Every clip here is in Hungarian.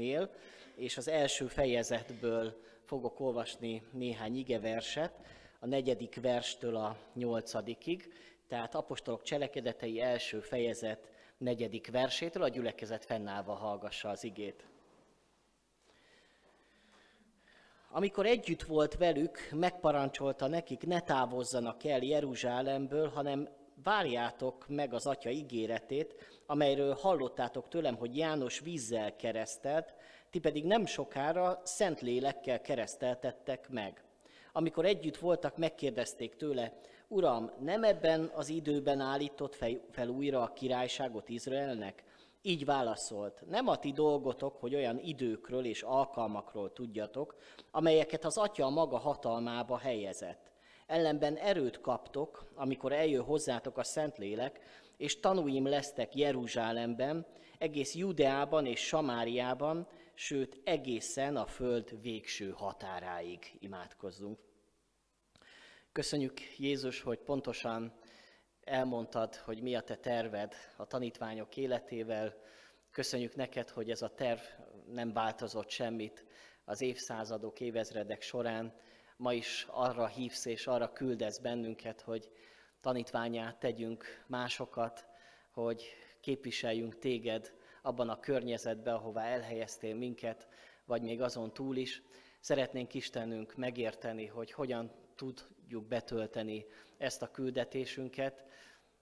Jézusnél, és az első fejezetből fogok olvasni néhány igeverset, a negyedik verstől a nyolcadikig, tehát apostolok cselekedetei első fejezet negyedik versétől, a gyülekezet fennállva hallgassa az igét. Amikor együtt volt velük, megparancsolta nekik, ne távozzanak el Jeruzsálemből, hanem várjátok meg az Atya ígéretét, amelyről hallottátok tőlem, hogy János vízzel keresztelt, ti pedig nem sokára szent lélekkel kereszteltettek meg. Amikor együtt voltak, megkérdezték tőle, Uram, nem ebben az időben állított fel újra a királyságot Izraelnek? Így válaszolt, nem a ti dolgotok, hogy olyan időkről és alkalmakról tudjatok, amelyeket az Atya maga hatalmába helyezett. Ellenben erőt kaptok, amikor eljön hozzátok a Szentlélek, és tanúim lesztek Jeruzsálemben, egész Judeában és Samáriában, sőt egészen a föld végső határáig imádkozzunk. Köszönjük Jézus, hogy pontosan elmondtad, hogy mi a te terved a tanítványok életével. Köszönjük neked, hogy ez a terv nem változott semmit az évszázadok, évezredek során. Ma is arra hívsz és arra küldesz bennünket, hogy tanítványát tegyünk másokat, hogy képviseljünk téged abban a környezetben, ahová elhelyeztél minket, vagy még azon túl is. Szeretnénk Istenünk megérteni, hogy hogyan tudjuk betölteni ezt a küldetésünket.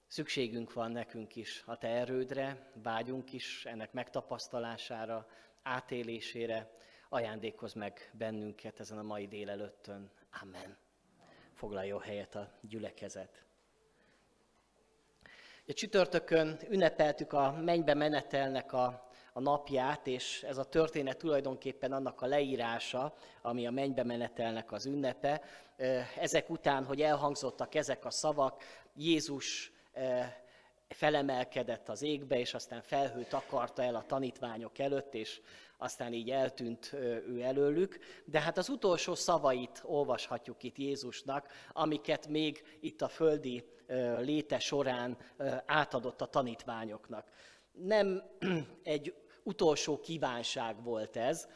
Szükségünk van nekünk is a Te erődre, vágyunk is ennek megtapasztalására, átélésére. Ajándékozz meg bennünket ezen a mai délelőttön. Amen. Foglaljon helyet a gyülekezet. A csütörtökön ünnepeltük a mennybe menetelnek a, a napját, és ez a történet tulajdonképpen annak a leírása, ami a mennybe menetelnek az ünnepe. Ezek után, hogy elhangzottak ezek a szavak, Jézus felemelkedett az égbe, és aztán felhőt akarta el a tanítványok előtt, és aztán így eltűnt ő előlük. De hát az utolsó szavait olvashatjuk itt Jézusnak, amiket még itt a földi léte során átadott a tanítványoknak. Nem egy utolsó kívánság volt ez.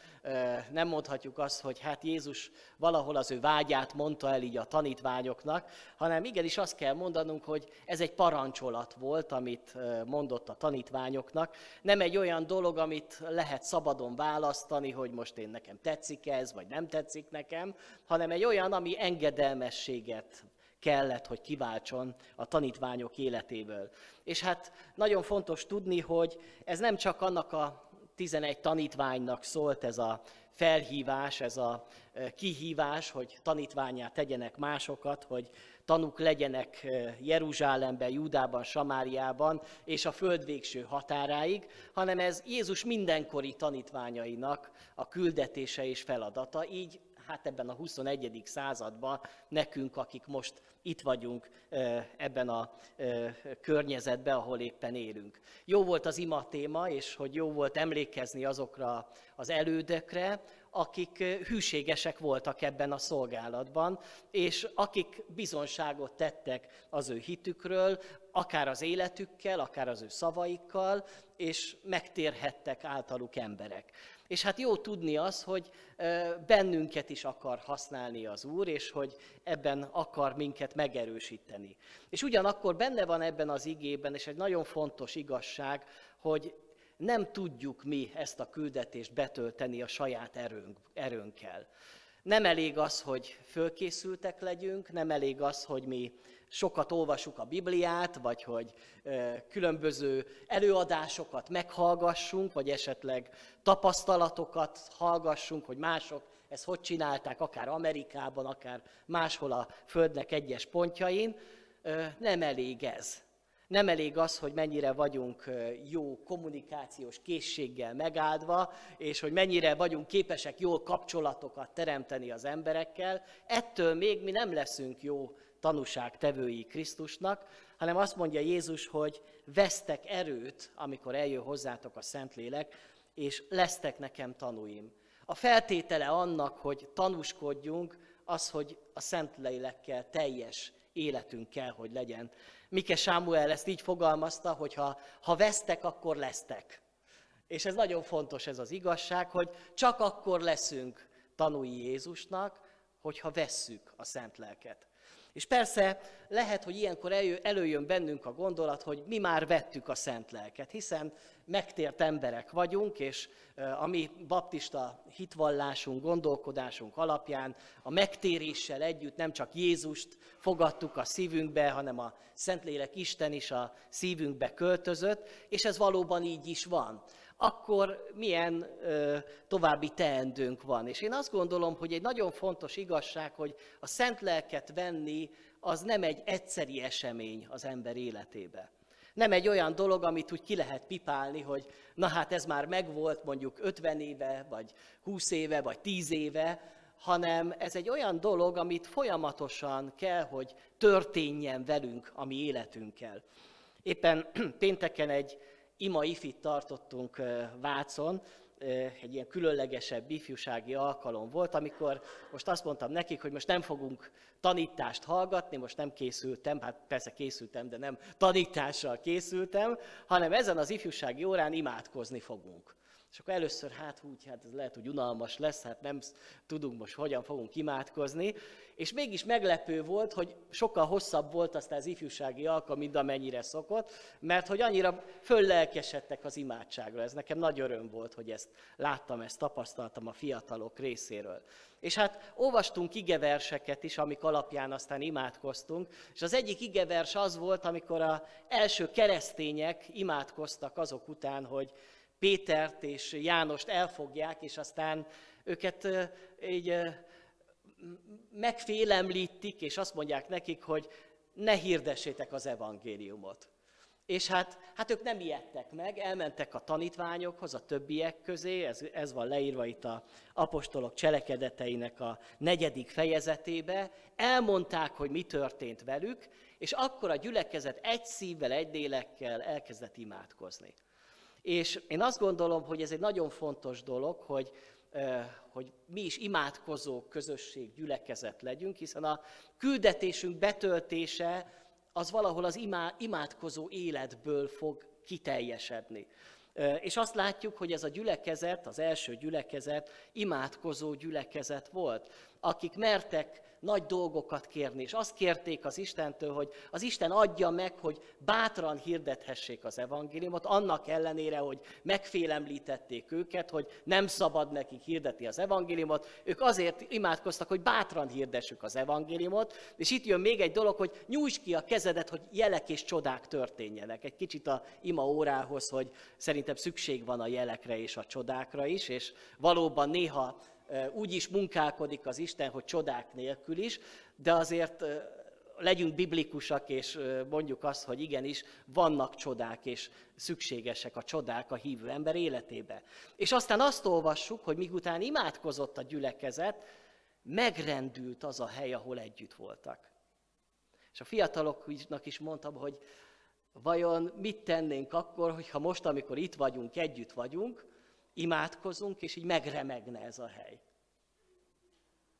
Nem mondhatjuk azt, hogy hát Jézus valahol az ő vágyát mondta el így a tanítványoknak, hanem igenis azt kell mondanunk, hogy ez egy parancsolat volt, amit mondott a tanítványoknak. Nem egy olyan dolog, amit lehet szabadon választani, hogy most én nekem tetszik ez, vagy nem tetszik nekem, hanem egy olyan, ami engedelmességet kellett, hogy kiváltson a tanítványok életéből. És hát nagyon fontos tudni, hogy ez nem csak annak a 11 tanítványnak szólt ez a felhívás, ez a kihívás, hogy tanítványá tegyenek másokat, hogy tanuk legyenek Jeruzsálemben, Júdában, Samáriában és a föld végső határáig, hanem ez Jézus mindenkori tanítványainak a küldetése és feladata. Így hát ebben a 21. században nekünk, akik most itt vagyunk ebben a környezetben, ahol éppen élünk. Jó volt az ima téma, és hogy jó volt emlékezni azokra az elődekre, akik hűségesek voltak ebben a szolgálatban, és akik bizonságot tettek az ő hitükről, akár az életükkel, akár az ő szavaikkal, és megtérhettek általuk emberek. És hát jó tudni az, hogy bennünket is akar használni az Úr, és hogy ebben akar minket megerősíteni. És ugyanakkor benne van ebben az igében, és egy nagyon fontos igazság, hogy nem tudjuk mi ezt a küldetést betölteni a saját erőnk, erőnkkel. Nem elég az, hogy fölkészültek legyünk, nem elég az, hogy mi sokat olvasuk a Bibliát, vagy hogy különböző előadásokat meghallgassunk, vagy esetleg tapasztalatokat hallgassunk, hogy mások ezt hogy csinálták, akár Amerikában, akár máshol a Földnek egyes pontjain. Nem elég ez. Nem elég az, hogy mennyire vagyunk jó kommunikációs készséggel megáldva, és hogy mennyire vagyunk képesek jó kapcsolatokat teremteni az emberekkel. Ettől még mi nem leszünk jó tanúság tevői Krisztusnak, hanem azt mondja Jézus, hogy vesztek erőt, amikor eljön hozzátok a Szentlélek, és lesztek nekem tanúim. A feltétele annak, hogy tanúskodjunk, az, hogy a Szentlélekkel teljes életünk kell, hogy legyen. Mike Sámuel ezt így fogalmazta, hogy ha, ha vesztek, akkor lesztek. És ez nagyon fontos ez az igazság, hogy csak akkor leszünk tanúi Jézusnak, hogyha vesszük a szent lelket. És persze lehet, hogy ilyenkor előjön bennünk a gondolat, hogy mi már vettük a szent lelket, hiszen megtért emberek vagyunk, és a mi baptista hitvallásunk, gondolkodásunk alapján a megtéréssel együtt nem csak Jézust fogadtuk a szívünkbe, hanem a Szentlélek Isten is a szívünkbe költözött, és ez valóban így is van akkor milyen ö, további teendőnk van. És én azt gondolom, hogy egy nagyon fontos igazság, hogy a szent lelket venni, az nem egy egyszeri esemény az ember életébe. Nem egy olyan dolog, amit úgy ki lehet pipálni, hogy na hát ez már megvolt mondjuk 50 éve, vagy 20 éve, vagy 10 éve, hanem ez egy olyan dolog, amit folyamatosan kell, hogy történjen velünk a mi életünkkel. Éppen pénteken egy ima ifit tartottunk Vácon, egy ilyen különlegesebb ifjúsági alkalom volt, amikor most azt mondtam nekik, hogy most nem fogunk tanítást hallgatni, most nem készültem, hát persze készültem, de nem tanítással készültem, hanem ezen az ifjúsági órán imádkozni fogunk. És akkor először, hát úgy, hát ez lehet, hogy unalmas lesz, hát nem tudunk most hogyan fogunk imádkozni. És mégis meglepő volt, hogy sokkal hosszabb volt aztán az ifjúsági alkalom, mint amennyire szokott, mert hogy annyira föllelkesedtek az imádságra. Ez nekem nagy öröm volt, hogy ezt láttam, ezt tapasztaltam a fiatalok részéről. És hát olvastunk igeverseket is, amik alapján aztán imádkoztunk, és az egyik igevers az volt, amikor az első keresztények imádkoztak azok után, hogy Pétert és Jánost elfogják, és aztán őket így megfélemlítik, és azt mondják nekik, hogy ne hirdessétek az evangéliumot. És hát, hát ők nem ijedtek meg, elmentek a tanítványokhoz, a többiek közé, ez, ez van leírva itt a apostolok cselekedeteinek a negyedik fejezetébe, elmondták, hogy mi történt velük, és akkor a gyülekezet egy szívvel, egy lélekkel elkezdett imádkozni. És én azt gondolom, hogy ez egy nagyon fontos dolog, hogy, hogy mi is imádkozó közösség, gyülekezet legyünk, hiszen a küldetésünk betöltése az valahol az imádkozó életből fog kiteljesedni. És azt látjuk, hogy ez a gyülekezet, az első gyülekezet imádkozó gyülekezet volt, akik mertek nagy dolgokat kérni, és azt kérték az Istentől, hogy az Isten adja meg, hogy bátran hirdethessék az evangéliumot, annak ellenére, hogy megfélemlítették őket, hogy nem szabad nekik hirdeti az evangéliumot, ők azért imádkoztak, hogy bátran hirdessük az evangéliumot, és itt jön még egy dolog, hogy nyújts ki a kezedet, hogy jelek és csodák történjenek. Egy kicsit a ima órához, hogy szerintem szükség van a jelekre és a csodákra is, és valóban néha úgy is munkálkodik az Isten, hogy csodák nélkül is, de azért legyünk biblikusak, és mondjuk azt, hogy igenis vannak csodák, és szükségesek a csodák a hívő ember életébe. És aztán azt olvassuk, hogy miután imádkozott a gyülekezet, megrendült az a hely, ahol együtt voltak. És a fiataloknak is mondtam, hogy vajon mit tennénk akkor, hogyha most, amikor itt vagyunk, együtt vagyunk, imádkozunk, és így megremegne ez a hely.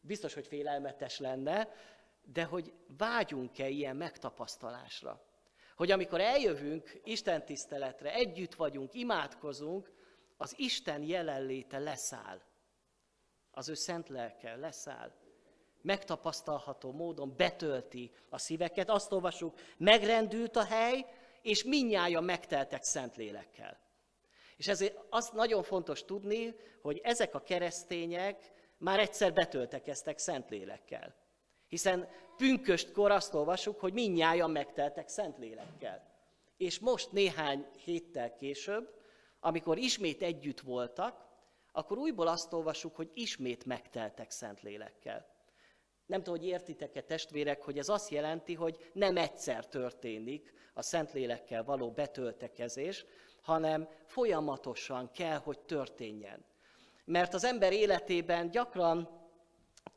Biztos, hogy félelmetes lenne, de hogy vágyunk-e ilyen megtapasztalásra? Hogy amikor eljövünk Isten tiszteletre, együtt vagyunk, imádkozunk, az Isten jelenléte leszáll. Az ő szent lelke leszáll. Megtapasztalható módon betölti a szíveket. Azt olvasjuk, megrendült a hely, és minnyáján megteltek szent lélekkel. És ezért azt nagyon fontos tudni, hogy ezek a keresztények már egyszer betöltekeztek Szentlélekkel. Hiszen pünköstkor azt olvasjuk, hogy minnyáján megteltek Szentlélekkel. És most néhány héttel később, amikor ismét együtt voltak, akkor újból azt olvasjuk, hogy ismét megteltek Szentlélekkel. Nem tudom, hogy értitek-e testvérek, hogy ez azt jelenti, hogy nem egyszer történik a Szentlélekkel való betöltekezés, hanem folyamatosan kell, hogy történjen. Mert az ember életében gyakran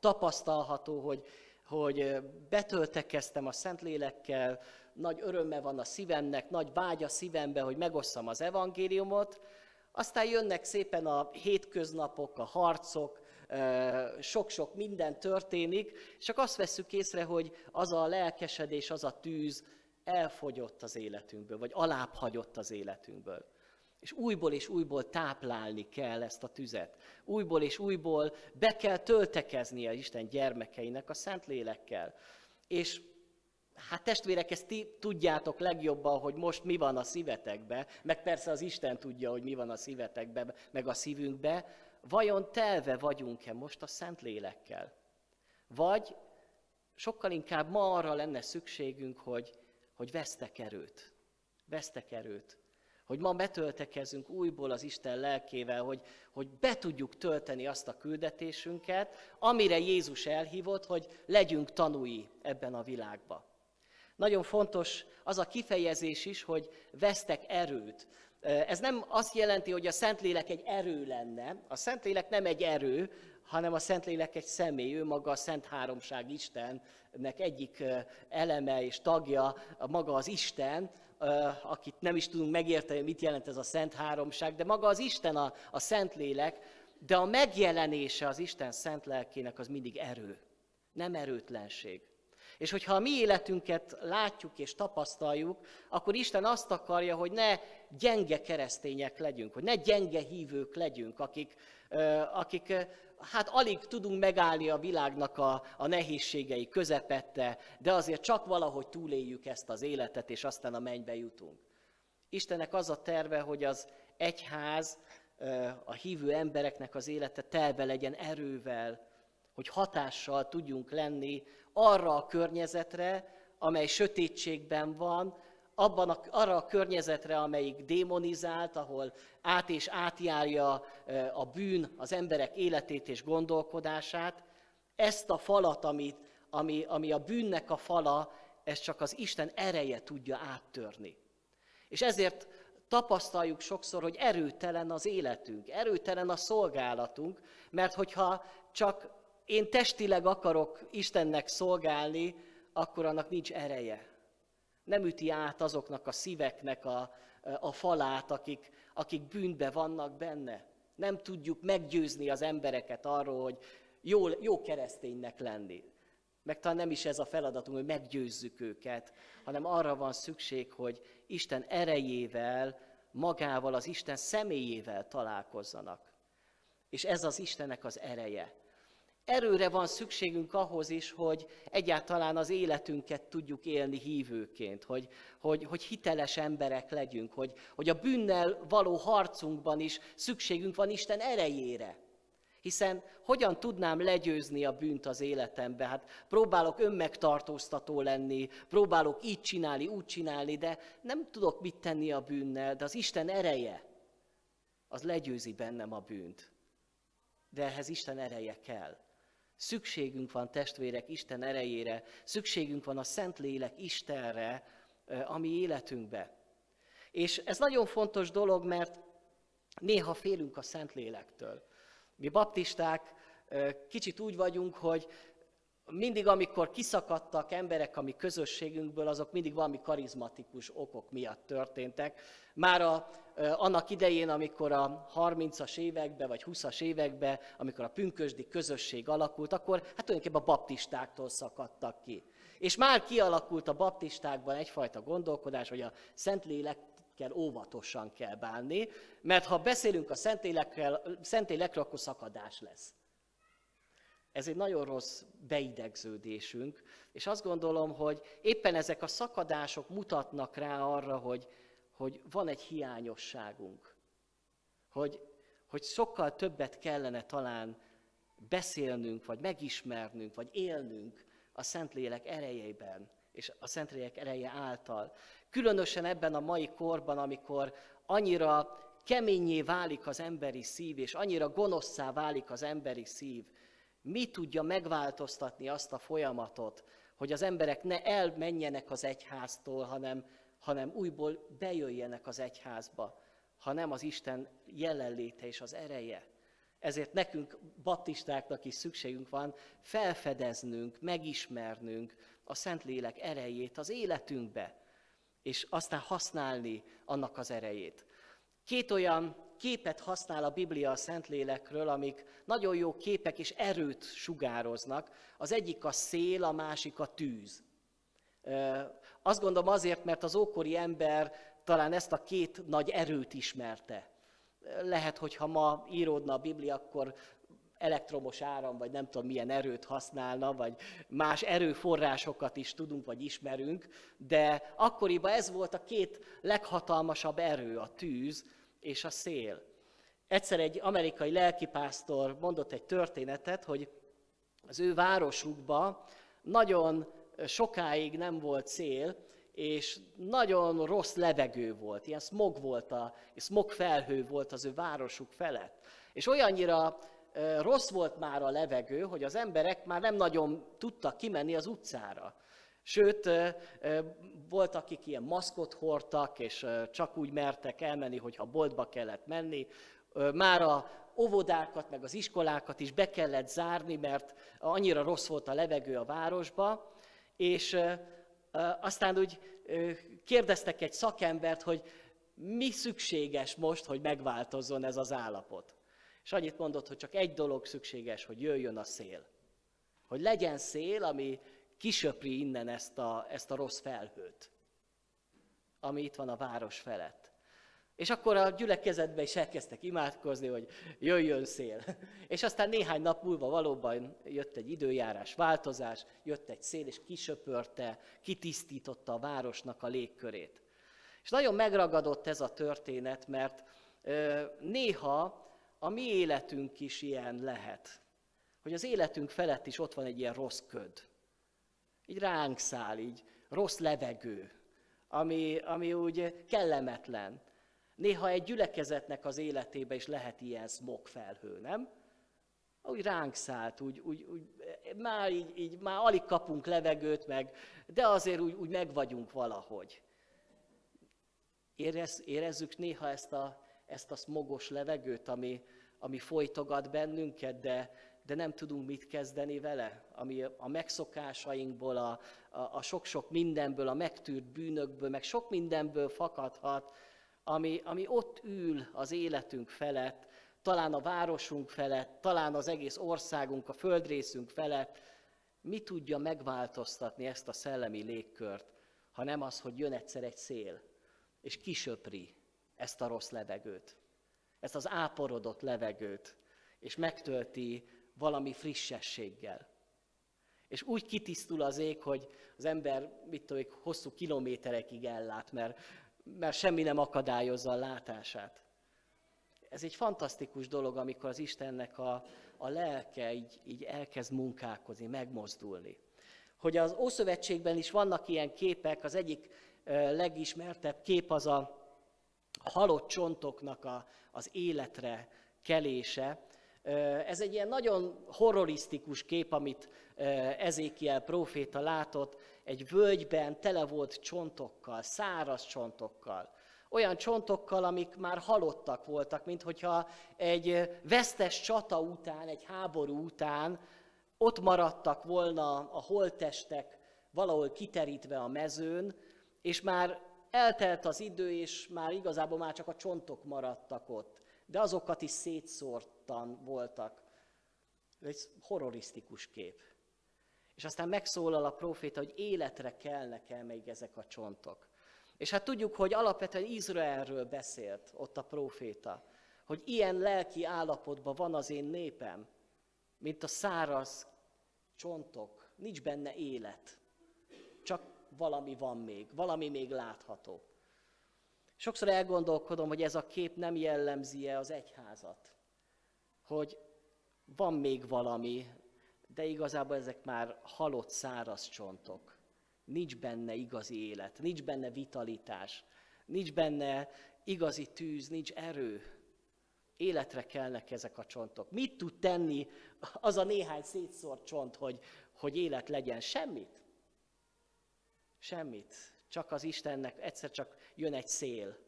tapasztalható, hogy, hogy betöltekeztem a Szentlélekkel, nagy örömme van a szívemnek, nagy vágya szívembe, hogy megosszam az evangéliumot, aztán jönnek szépen a hétköznapok, a harcok, sok-sok minden történik, csak azt vesszük észre, hogy az a lelkesedés, az a tűz elfogyott az életünkből, vagy alább hagyott az életünkből. És újból és újból táplálni kell ezt a tüzet. Újból és újból be kell töltekezni a Isten gyermekeinek a Szentlélekkel. És hát testvérek, ezt ti tudjátok legjobban, hogy most mi van a szívetekbe, meg persze az Isten tudja, hogy mi van a szívetekbe, meg a szívünkbe. Vajon telve vagyunk-e most a Szentlélekkel? Vagy sokkal inkább ma arra lenne szükségünk, hogy, hogy vesztek erőt. Vesztek erőt. Hogy ma betöltekezünk újból az Isten lelkével, hogy, hogy be tudjuk tölteni azt a küldetésünket, amire Jézus elhívott, hogy legyünk tanúi ebben a világban. Nagyon fontos az a kifejezés is, hogy vesztek erőt. Ez nem azt jelenti, hogy a Szentlélek egy erő lenne. A Szentlélek nem egy erő, hanem a Szentlélek egy személy, ő maga a Szent Háromság Istennek egyik eleme és tagja, maga az Isten, akit nem is tudunk megérteni, mit jelent ez a Szent Háromság, de maga az Isten a, a Szentlélek, de a megjelenése az Isten Szent Lelkének az mindig erő, nem erőtlenség. És hogyha a mi életünket látjuk és tapasztaljuk, akkor Isten azt akarja, hogy ne gyenge keresztények legyünk, hogy ne gyenge hívők legyünk, akik, akik hát alig tudunk megállni a világnak a, a nehézségei közepette, de azért csak valahogy túléljük ezt az életet, és aztán a mennybe jutunk. Istennek az a terve, hogy az egyház, a hívő embereknek az élete telve legyen erővel, hogy hatással tudjunk lenni arra a környezetre, amely sötétségben van, abban a, arra a környezetre, amelyik démonizált, ahol át és átjárja a bűn az emberek életét és gondolkodását, ezt a falat, ami, ami, ami a bűnnek a fala, ezt csak az Isten ereje tudja áttörni. És ezért tapasztaljuk sokszor, hogy erőtelen az életünk, erőtelen a szolgálatunk, mert hogyha csak én testileg akarok Istennek szolgálni, akkor annak nincs ereje. Nem üti át azoknak a szíveknek a, a falát, akik, akik bűnbe vannak benne. Nem tudjuk meggyőzni az embereket arról, hogy jó, jó kereszténynek lenni. Meg talán nem is ez a feladatunk, hogy meggyőzzük őket, hanem arra van szükség, hogy Isten erejével, magával, az Isten személyével találkozzanak. És ez az Istennek az ereje. Erőre van szükségünk ahhoz is, hogy egyáltalán az életünket tudjuk élni hívőként, hogy, hogy, hogy hiteles emberek legyünk, hogy, hogy a bűnnel való harcunkban is szükségünk van Isten erejére. Hiszen hogyan tudnám legyőzni a bűnt az életembe? Hát próbálok önmegtartóztató lenni, próbálok így csinálni, úgy csinálni, de nem tudok mit tenni a bűnnel, de az Isten ereje, az legyőzi bennem a bűnt. De ehhez Isten ereje kell. Szükségünk van testvérek Isten erejére, szükségünk van a Szentlélek Istenre a mi életünkbe. És ez nagyon fontos dolog, mert néha félünk a Szentlélektől. Mi baptisták kicsit úgy vagyunk, hogy mindig, amikor kiszakadtak emberek a mi közösségünkből, azok mindig valami karizmatikus okok miatt történtek. Már a, annak idején, amikor a 30-as években, vagy 20-as években, amikor a pünkösdi közösség alakult, akkor hát tulajdonképpen a baptistáktól szakadtak ki. És már kialakult a baptistákban egyfajta gondolkodás, hogy a Szentlélekkel óvatosan kell bánni, mert ha beszélünk a Szentlélekről, akkor szakadás lesz. Ez egy nagyon rossz beidegződésünk, és azt gondolom, hogy éppen ezek a szakadások mutatnak rá arra, hogy, hogy van egy hiányosságunk. Hogy, hogy sokkal többet kellene talán beszélnünk, vagy megismernünk, vagy élnünk a Szentlélek erejében, és a Szentlélek ereje által. Különösen ebben a mai korban, amikor annyira keményé válik az emberi szív, és annyira gonoszszá válik az emberi szív, mi tudja megváltoztatni azt a folyamatot, hogy az emberek ne elmenjenek az egyháztól, hanem, hanem újból bejöjjenek az egyházba, hanem az Isten jelenléte és az ereje. Ezért nekünk, baptistáknak is szükségünk van felfedeznünk, megismernünk a Szentlélek erejét az életünkbe, és aztán használni annak az erejét. Két olyan képet használ a Biblia a Szentlélekről, amik nagyon jó képek és erőt sugároznak. Az egyik a szél, a másik a tűz. Azt gondolom azért, mert az ókori ember talán ezt a két nagy erőt ismerte. Lehet, hogy ha ma íródna a Biblia, akkor elektromos áram, vagy nem tudom milyen erőt használna, vagy más erőforrásokat is tudunk, vagy ismerünk, de akkoriban ez volt a két leghatalmasabb erő, a tűz és a szél. Egyszer egy amerikai lelkipásztor mondott egy történetet, hogy az ő városukban nagyon sokáig nem volt szél, és nagyon rossz levegő volt, ilyen smog volt, a, smog felhő volt az ő városuk felett. És olyannyira rossz volt már a levegő, hogy az emberek már nem nagyon tudtak kimenni az utcára. Sőt, volt, akik ilyen maszkot hordtak, és csak úgy mertek elmenni, hogyha boltba kellett menni. Már a óvodákat, meg az iskolákat is be kellett zárni, mert annyira rossz volt a levegő a városba. És aztán úgy kérdeztek egy szakembert, hogy mi szükséges most, hogy megváltozzon ez az állapot. És annyit mondott, hogy csak egy dolog szükséges, hogy jöjjön a szél. Hogy legyen szél, ami kisöpri innen ezt a, ezt a rossz felhőt, ami itt van a város felett. És akkor a gyülekezetbe is elkezdtek imádkozni, hogy jöjjön szél. És aztán néhány nap múlva valóban jött egy időjárás változás, jött egy szél, és kisöpörte, kitisztította a városnak a légkörét. És nagyon megragadott ez a történet, mert néha a mi életünk is ilyen lehet. Hogy az életünk felett is ott van egy ilyen rossz köd. Így ránk száll, így rossz levegő, ami, ami úgy kellemetlen. Néha egy gyülekezetnek az életébe is lehet ilyen smog felhő, nem? Úgy ránk szállt, úgy, úgy, úgy már, így, így, már alig kapunk levegőt meg, de azért úgy, úgy meg valahogy. Érez, érezzük néha ezt a, ezt a smogos levegőt, ami, ami folytogat bennünket, de, de nem tudunk mit kezdeni vele, ami a megszokásainkból, a, a, a sok-sok mindenből, a megtűrt bűnökből, meg sok mindenből fakadhat, ami, ami ott ül az életünk felett, talán a városunk felett, talán az egész országunk, a földrészünk felett, mi tudja megváltoztatni ezt a szellemi légkört, ha nem az, hogy jön egyszer egy szél, és kisöpri ezt a rossz levegőt, ezt az áporodott levegőt, és megtölti valami frissességgel. És úgy kitisztul az ég, hogy az ember, mit tudom, hosszú kilométerekig ellát, mert, mert semmi nem akadályozza a látását. Ez egy fantasztikus dolog, amikor az Istennek a, a lelke így, így elkezd munkálkozni, megmozdulni. Hogy az Ószövetségben is vannak ilyen képek, az egyik legismertebb kép az a halott csontoknak a, az életre kelése. Ez egy ilyen nagyon horrorisztikus kép, amit Ezékiel próféta látott, egy völgyben tele volt csontokkal, száraz csontokkal. Olyan csontokkal, amik már halottak voltak, mint hogyha egy vesztes csata után, egy háború után ott maradtak volna a holttestek valahol kiterítve a mezőn, és már eltelt az idő, és már igazából már csak a csontok maradtak ott. De azokat is szétszórtan voltak. Egy horrorisztikus kép. És aztán megszólal a proféta, hogy életre kell nekem még ezek a csontok. És hát tudjuk, hogy alapvetően Izraelről beszélt ott a proféta, hogy ilyen lelki állapotban van az én népem, mint a száraz csontok, nincs benne élet, csak valami van még, valami még látható. Sokszor elgondolkodom, hogy ez a kép nem jellemzi-e az egyházat, hogy van még valami, de igazából ezek már halott száraz csontok. Nincs benne igazi élet, nincs benne vitalitás, nincs benne igazi tűz, nincs erő. Életre kellnek ezek a csontok. Mit tud tenni az a néhány szétszórt csont, hogy, hogy élet legyen? Semmit. Semmit. Csak az Istennek egyszer csak jön egy szél.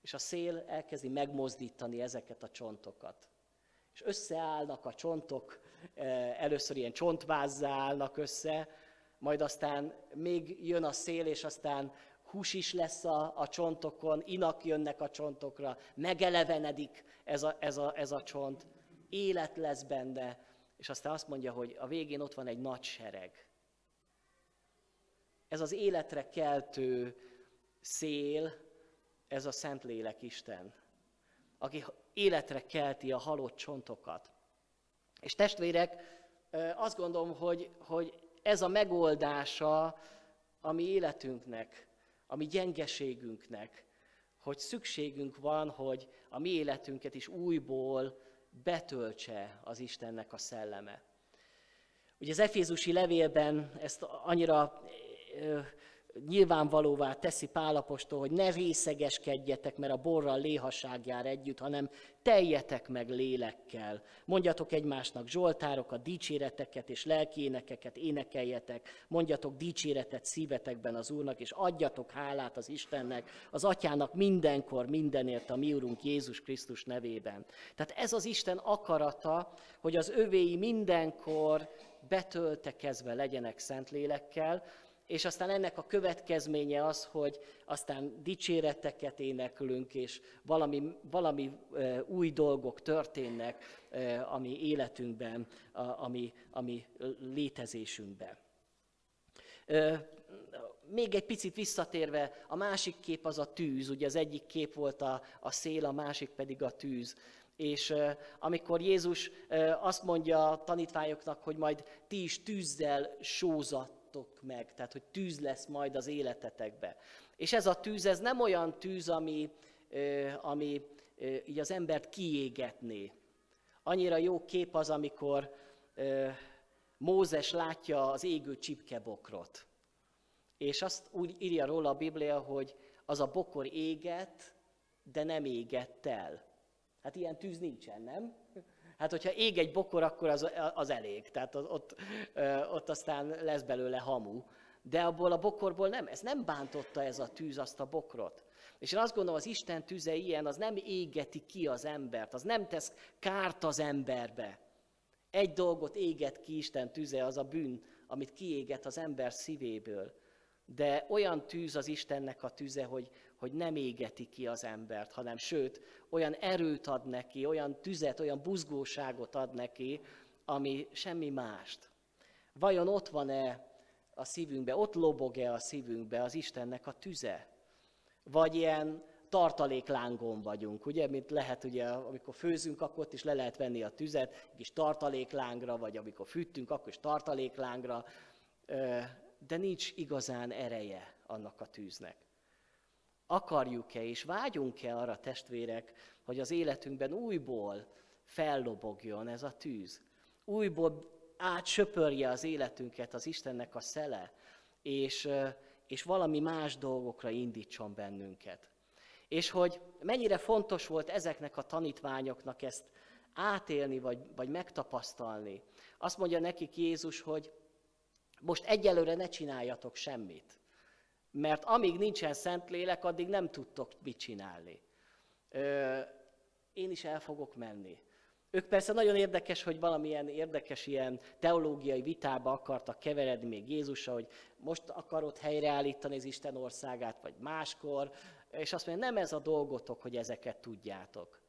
És a szél elkezdi megmozdítani ezeket a csontokat. És összeállnak a csontok, eh, először ilyen csontvázzá állnak össze, majd aztán még jön a szél, és aztán hús is lesz a, a csontokon, inak jönnek a csontokra, megelevenedik ez a, ez, a, ez a csont, élet lesz benne, és aztán azt mondja, hogy a végén ott van egy nagy sereg. Ez az életre keltő szél, ez a Szentlélek Isten, aki életre kelti a halott csontokat. És testvérek, azt gondolom, hogy, hogy ez a megoldása a mi életünknek, a mi gyengeségünknek, hogy szükségünk van, hogy a mi életünket is újból betöltse az Istennek a szelleme. Ugye az Efézusi levélben ezt annyira nyilvánvalóvá teszi Pálapostól, hogy ne részegeskedjetek, mert a borral léhaság jár együtt, hanem teljetek meg lélekkel. Mondjatok egymásnak zsoltárokat, dicséreteket és lelkiénekeket énekeljetek, mondjatok dicséretet szívetekben az Úrnak, és adjatok hálát az Istennek, az Atyának mindenkor, mindenért a mi Úrunk Jézus Krisztus nevében. Tehát ez az Isten akarata, hogy az övéi mindenkor betöltekezve legyenek Szentlélekkel, és aztán ennek a következménye az, hogy aztán dicséreteket éneklünk, és valami, valami új dolgok történnek a mi életünkben, a, mi, a mi létezésünkben. Még egy picit visszatérve, a másik kép az a tűz, ugye az egyik kép volt a, a szél, a másik pedig a tűz. És amikor Jézus azt mondja a tanítványoknak, hogy majd ti is tűzzel sózat, maradtok meg, tehát hogy tűz lesz majd az életetekbe. És ez a tűz, ez nem olyan tűz, ami, ami így az embert kiégetné. Annyira jó kép az, amikor Mózes látja az égő csipkebokrot. És azt úgy írja róla a Biblia, hogy az a bokor éget, de nem égett el. Hát ilyen tűz nincsen, nem? Hát, hogyha ég egy bokor, akkor az, az elég. Tehát ott, ott aztán lesz belőle hamu. De abból a bokorból nem, ez nem bántotta ez a tűz azt a bokrot. És én azt gondolom, az Isten tüze ilyen, az nem égeti ki az embert, az nem tesz kárt az emberbe. Egy dolgot éget ki Isten tüze, az a bűn, amit kiéget az ember szívéből. De olyan tűz az Istennek a tüze, hogy, hogy nem égeti ki az embert, hanem sőt, olyan erőt ad neki, olyan tüzet, olyan buzgóságot ad neki, ami semmi mást. Vajon ott van-e a szívünkbe, ott lobog-e a szívünkbe az Istennek a tüze? Vagy ilyen tartaléklángon vagyunk, ugye, mint lehet, ugye, amikor főzünk, akkor ott is le lehet venni a tüzet, egy kis tartaléklángra, vagy amikor fűtünk, akkor is tartaléklángra, de nincs igazán ereje annak a tűznek akarjuk-e és vágyunk-e arra testvérek, hogy az életünkben újból fellobogjon ez a tűz. Újból átsöpörje az életünket az Istennek a szele, és, és valami más dolgokra indítson bennünket. És hogy mennyire fontos volt ezeknek a tanítványoknak ezt átélni, vagy, vagy megtapasztalni. Azt mondja nekik Jézus, hogy most egyelőre ne csináljatok semmit. Mert amíg nincsen Szentlélek, addig nem tudtok mit csinálni. Ö, én is el fogok menni. Ők persze nagyon érdekes, hogy valamilyen érdekes ilyen teológiai vitába akartak keveredni még Jézusra, hogy most akarod helyreállítani az Isten országát, vagy máskor, és azt mondja, nem ez a dolgotok, hogy ezeket tudjátok.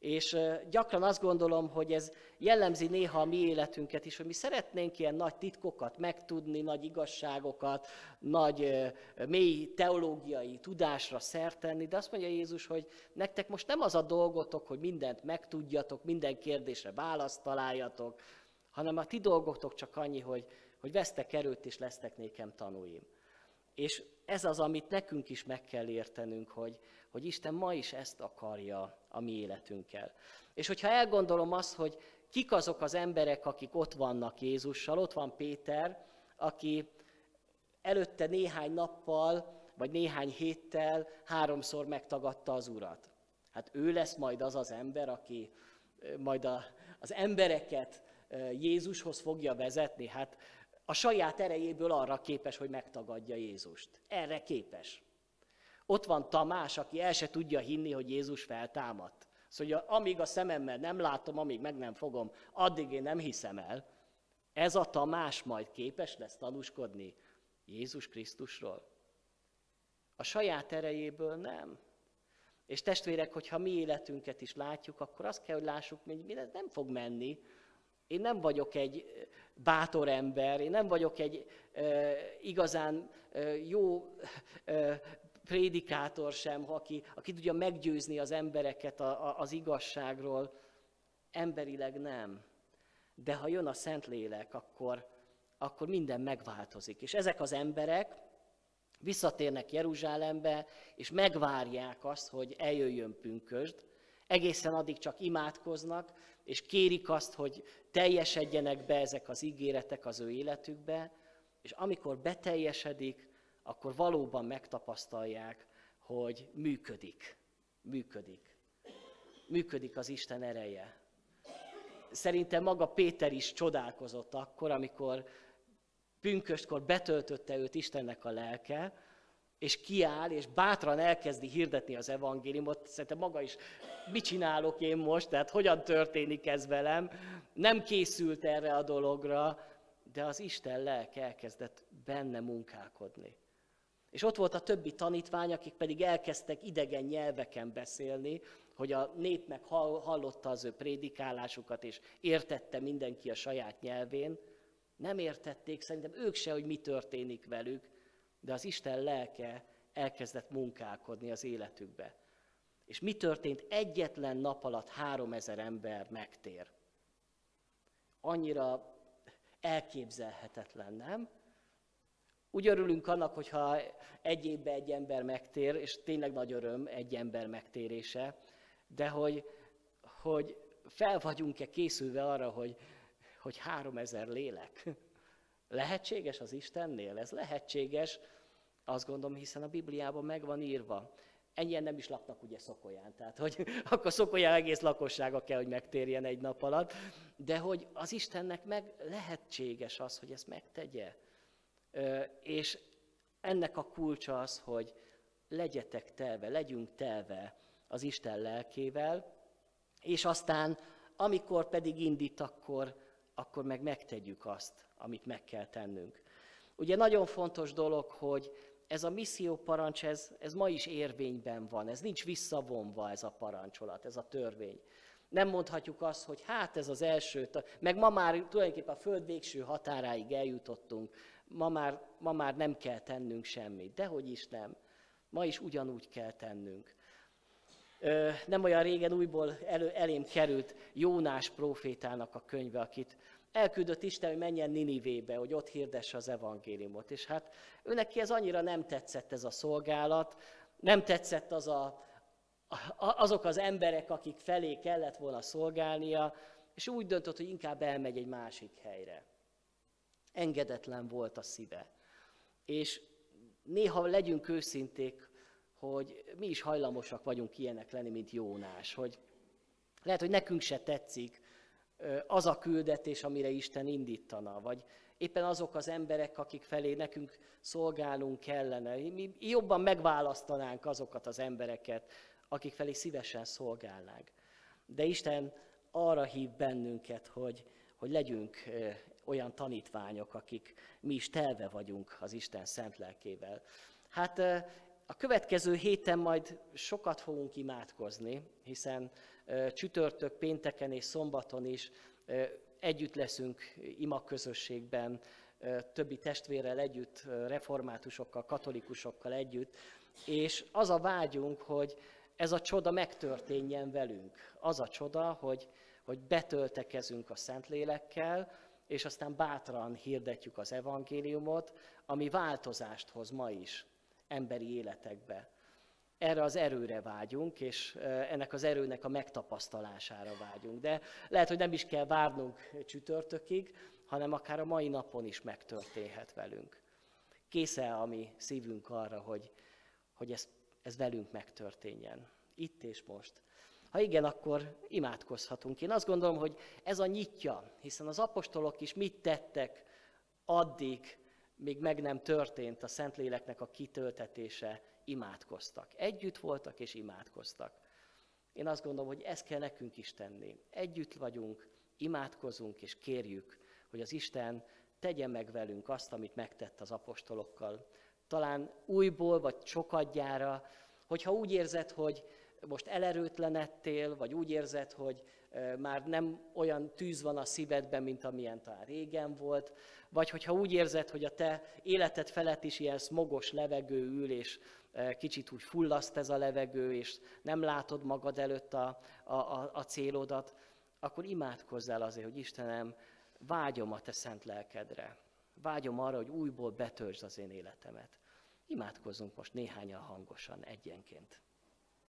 És gyakran azt gondolom, hogy ez jellemzi néha a mi életünket is, hogy mi szeretnénk ilyen nagy titkokat megtudni, nagy igazságokat, nagy mély teológiai tudásra szertenni, de azt mondja Jézus, hogy nektek most nem az a dolgotok, hogy mindent megtudjatok, minden kérdésre választ találjatok, hanem a ti dolgotok csak annyi, hogy, hogy vesztek erőt és lesztek nékem tanúim. És ez az, amit nekünk is meg kell értenünk, hogy, hogy Isten ma is ezt akarja a mi életünkkel. És hogyha elgondolom azt, hogy kik azok az emberek, akik ott vannak Jézussal, ott van Péter, aki előtte néhány nappal, vagy néhány héttel háromszor megtagadta az Urat. Hát ő lesz majd az az ember, aki majd a, az embereket Jézushoz fogja vezetni. Hát a saját erejéből arra képes, hogy megtagadja Jézust. Erre képes. Ott van Tamás, aki el se tudja hinni, hogy Jézus feltámadt. Szóval amíg a szememmel nem látom, amíg meg nem fogom, addig én nem hiszem el. Ez a Tamás majd képes lesz tanúskodni Jézus Krisztusról. A saját erejéből nem. És testvérek, hogyha mi életünket is látjuk, akkor azt kell, hogy lássuk, hogy mi nem fog menni. Én nem vagyok egy bátor ember, én nem vagyok egy e, igazán e, jó e, prédikátor sem, aki, aki tudja meggyőzni az embereket a, a, az igazságról. Emberileg nem. De ha jön a Szentlélek, akkor, akkor minden megváltozik. És ezek az emberek visszatérnek Jeruzsálembe, és megvárják azt, hogy eljöjjön pünkösd, egészen addig csak imádkoznak, és kérik azt, hogy teljesedjenek be ezek az ígéretek az ő életükbe, és amikor beteljesedik, akkor valóban megtapasztalják, hogy működik. Működik. Működik az Isten ereje. Szerintem maga Péter is csodálkozott akkor, amikor pünköstkor betöltötte őt Istennek a lelke, és kiáll, és bátran elkezdi hirdetni az evangéliumot. Szerintem maga is, mit csinálok én most, tehát hogyan történik ez velem. Nem készült erre a dologra, de az Isten lelke elkezdett benne munkálkodni. És ott volt a többi tanítvány, akik pedig elkezdtek idegen nyelveken beszélni, hogy a nép meg hallotta az ő prédikálásukat, és értette mindenki a saját nyelvén. Nem értették szerintem ők se, hogy mi történik velük, de az Isten lelke elkezdett munkálkodni az életükbe. És mi történt? Egyetlen nap alatt három ezer ember megtér. Annyira elképzelhetetlen, nem? Úgy örülünk annak, hogyha egy évben egy ember megtér, és tényleg nagy öröm egy ember megtérése, de hogy, hogy fel vagyunk-e készülve arra, hogy, hogy három ezer lélek. Lehetséges az Istennél? Ez lehetséges, azt gondolom, hiszen a Bibliában meg van írva. Ennyien nem is laknak ugye Szokolyán, tehát hogy akkor Szokolyán egész lakossága kell, hogy megtérjen egy nap alatt, de hogy az Istennek meg lehetséges az, hogy ezt megtegye. És ennek a kulcsa az, hogy legyetek telve, legyünk telve az Isten lelkével, és aztán, amikor pedig indít, akkor, akkor meg megtegyük azt, amit meg kell tennünk. Ugye nagyon fontos dolog, hogy ez a misszió parancs, ez, ez ma is érvényben van, ez nincs visszavonva ez a parancsolat, ez a törvény. Nem mondhatjuk azt, hogy hát ez az első, meg ma már tulajdonképpen a föld végső határáig eljutottunk, ma már, ma már nem kell tennünk semmit. Dehogy is nem. Ma is ugyanúgy kell tennünk. Nem olyan régen újból elő, elém került Jónás profétának a könyve, akit elküldött Isten, hogy menjen Ninivébe, hogy ott hirdesse az evangéliumot. És hát ő neki ez annyira nem tetszett ez a szolgálat, nem tetszett az a, azok az emberek, akik felé kellett volna szolgálnia, és úgy döntött, hogy inkább elmegy egy másik helyre. Engedetlen volt a szíve. És néha legyünk őszinték, hogy mi is hajlamosak vagyunk ilyenek lenni, mint Jónás, hogy lehet, hogy nekünk se tetszik az a küldetés, amire Isten indítana, vagy éppen azok az emberek, akik felé nekünk szolgálnunk kellene. Mi jobban megválasztanánk azokat az embereket, akik felé szívesen szolgálnánk. De Isten arra hív bennünket, hogy, hogy legyünk olyan tanítványok, akik mi is telve vagyunk az Isten szent lelkével. Hát a következő héten majd sokat fogunk imádkozni, hiszen csütörtök, pénteken és szombaton is együtt leszünk imaközösségben, többi testvérrel együtt, reformátusokkal, katolikusokkal együtt, és az a vágyunk, hogy ez a csoda megtörténjen velünk. Az a csoda, hogy, hogy betöltekezünk a Szentlélekkel, és aztán bátran hirdetjük az evangéliumot, ami változást hoz ma is emberi életekbe. Erre az erőre vágyunk, és ennek az erőnek a megtapasztalására vágyunk. De lehet, hogy nem is kell várnunk csütörtökig, hanem akár a mai napon is megtörténhet velünk. Késze a mi szívünk arra, hogy, hogy ez, ez velünk megtörténjen. Itt és most. Ha igen, akkor imádkozhatunk. Én azt gondolom, hogy ez a nyitja, hiszen az apostolok is mit tettek addig, még meg nem történt a Szentléleknek a kitöltetése, imádkoztak. Együtt voltak és imádkoztak. Én azt gondolom, hogy ezt kell nekünk is tenni. Együtt vagyunk, imádkozunk és kérjük, hogy az Isten tegye meg velünk azt, amit megtett az apostolokkal. Talán újból vagy sokadjára, hogyha úgy érzed, hogy most elerőtlenedtél, vagy úgy érzed, hogy már nem olyan tűz van a szívedben, mint amilyen talán régen volt, vagy hogyha úgy érzed, hogy a te életed felett is ilyen smogos levegő ül, és, kicsit úgy fullaszt ez a levegő, és nem látod magad előtt a, a, a, a célodat, akkor imádkozzál azért, hogy Istenem, vágyom a te szent lelkedre. Vágyom arra, hogy újból betöltsd az én életemet. Imádkozzunk most néhányan hangosan, egyenként.